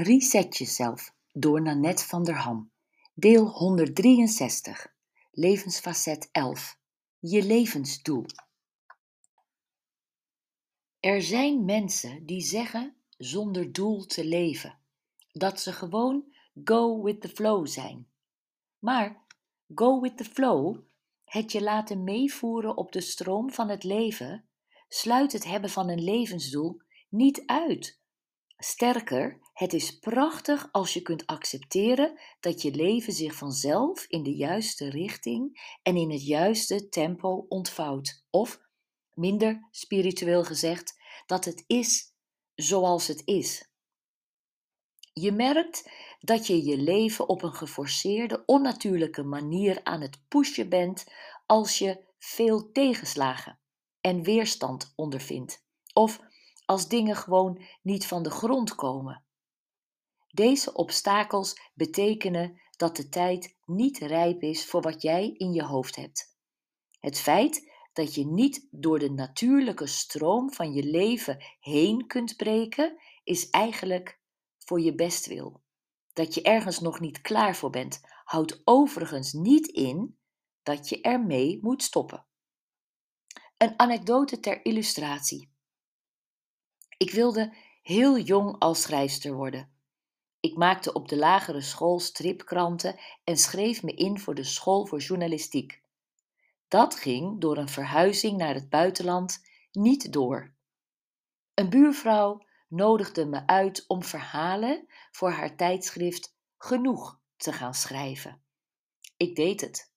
Reset jezelf door Nanette van der Ham. Deel 163. Levensfacet 11. Je levensdoel. Er zijn mensen die zeggen zonder doel te leven. Dat ze gewoon go with the flow zijn. Maar go with the flow, het je laten meevoeren op de stroom van het leven, sluit het hebben van een levensdoel niet uit. Sterker, het is prachtig als je kunt accepteren dat je leven zich vanzelf in de juiste richting en in het juiste tempo ontvouwt. Of, minder spiritueel gezegd, dat het is zoals het is. Je merkt dat je je leven op een geforceerde, onnatuurlijke manier aan het pushen bent als je veel tegenslagen en weerstand ondervindt. Of als dingen gewoon niet van de grond komen. Deze obstakels betekenen dat de tijd niet rijp is voor wat jij in je hoofd hebt. Het feit dat je niet door de natuurlijke stroom van je leven heen kunt breken, is eigenlijk voor je bestwil. Dat je ergens nog niet klaar voor bent, houdt overigens niet in dat je ermee moet stoppen. Een anekdote ter illustratie. Ik wilde heel jong als schrijfster worden. Ik maakte op de lagere school stripkranten en schreef me in voor de school voor journalistiek. Dat ging door een verhuizing naar het buitenland niet door. Een buurvrouw nodigde me uit om verhalen voor haar tijdschrift Genoeg te gaan schrijven. Ik deed het.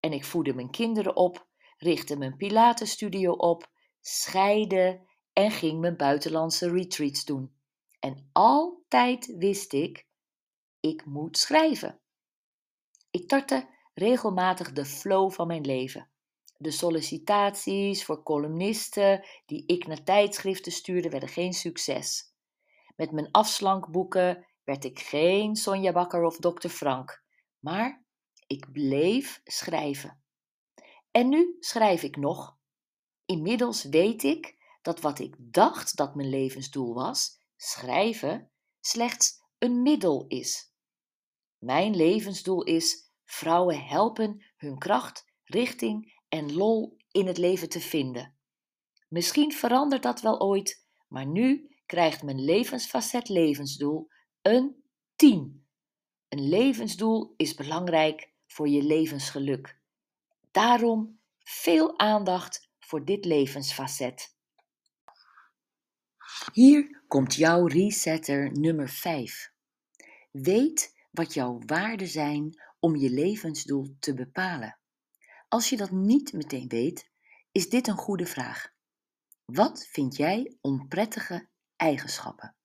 En ik voedde mijn kinderen op, richtte mijn Pilatenstudio op, scheide en ging mijn buitenlandse retreats doen. En altijd wist ik, ik moet schrijven. Ik tartte regelmatig de flow van mijn leven. De sollicitaties voor columnisten die ik naar tijdschriften stuurde werden geen succes. Met mijn afslankboeken werd ik geen Sonja Bakker of Dr. Frank, maar ik bleef schrijven. En nu schrijf ik nog. Inmiddels weet ik dat wat ik dacht dat mijn levensdoel was, schrijven, slechts een middel is. Mijn levensdoel is vrouwen helpen hun kracht, richting en lol in het leven te vinden. Misschien verandert dat wel ooit, maar nu krijgt mijn levensfacet levensdoel een 10. Een levensdoel is belangrijk voor je levensgeluk. Daarom veel aandacht voor dit levensfacet. Hier komt jouw resetter nummer 5. Weet wat jouw waarden zijn om je levensdoel te bepalen. Als je dat niet meteen weet, is dit een goede vraag. Wat vind jij onprettige eigenschappen?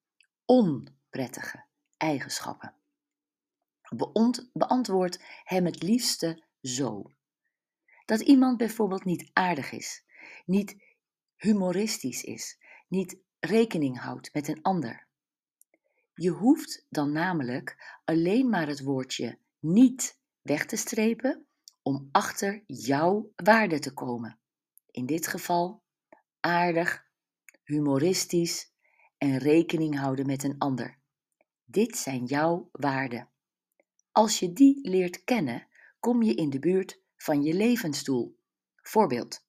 Onprettige eigenschappen. beantwoord hem het liefste zo. Dat iemand bijvoorbeeld niet aardig is, niet humoristisch is, niet rekening houdt met een ander. Je hoeft dan namelijk alleen maar het woordje niet weg te strepen om achter jouw waarde te komen. In dit geval aardig, humoristisch en rekening houden met een ander. Dit zijn jouw waarden. Als je die leert kennen, kom je in de buurt van je levensdoel. Voorbeeld.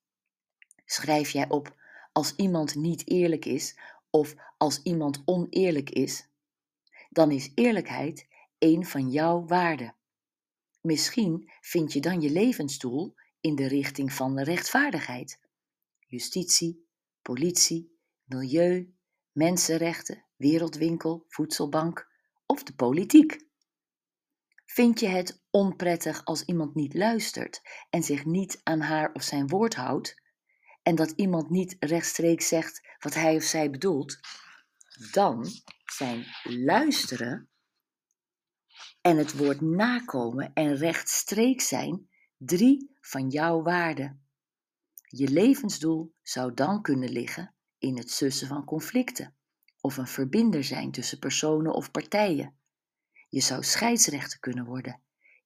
Schrijf jij op als iemand niet eerlijk is of als iemand oneerlijk is, dan is eerlijkheid een van jouw waarden. Misschien vind je dan je levensdoel in de richting van rechtvaardigheid. Justitie, politie, milieu, mensenrechten, wereldwinkel, voedselbank of de politiek. Vind je het onprettig als iemand niet luistert en zich niet aan haar of zijn woord houdt? En dat iemand niet rechtstreeks zegt wat hij of zij bedoelt, dan zijn luisteren en het woord nakomen en rechtstreeks zijn drie van jouw waarden. Je levensdoel zou dan kunnen liggen in het sussen van conflicten of een verbinder zijn tussen personen of partijen. Je zou scheidsrechter kunnen worden,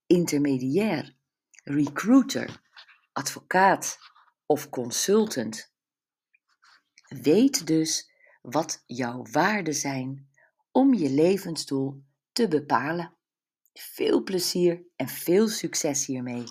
intermediair, recruiter, advocaat, of consultant. Weet dus wat jouw waarden zijn om je levensdoel te bepalen. Veel plezier en veel succes hiermee.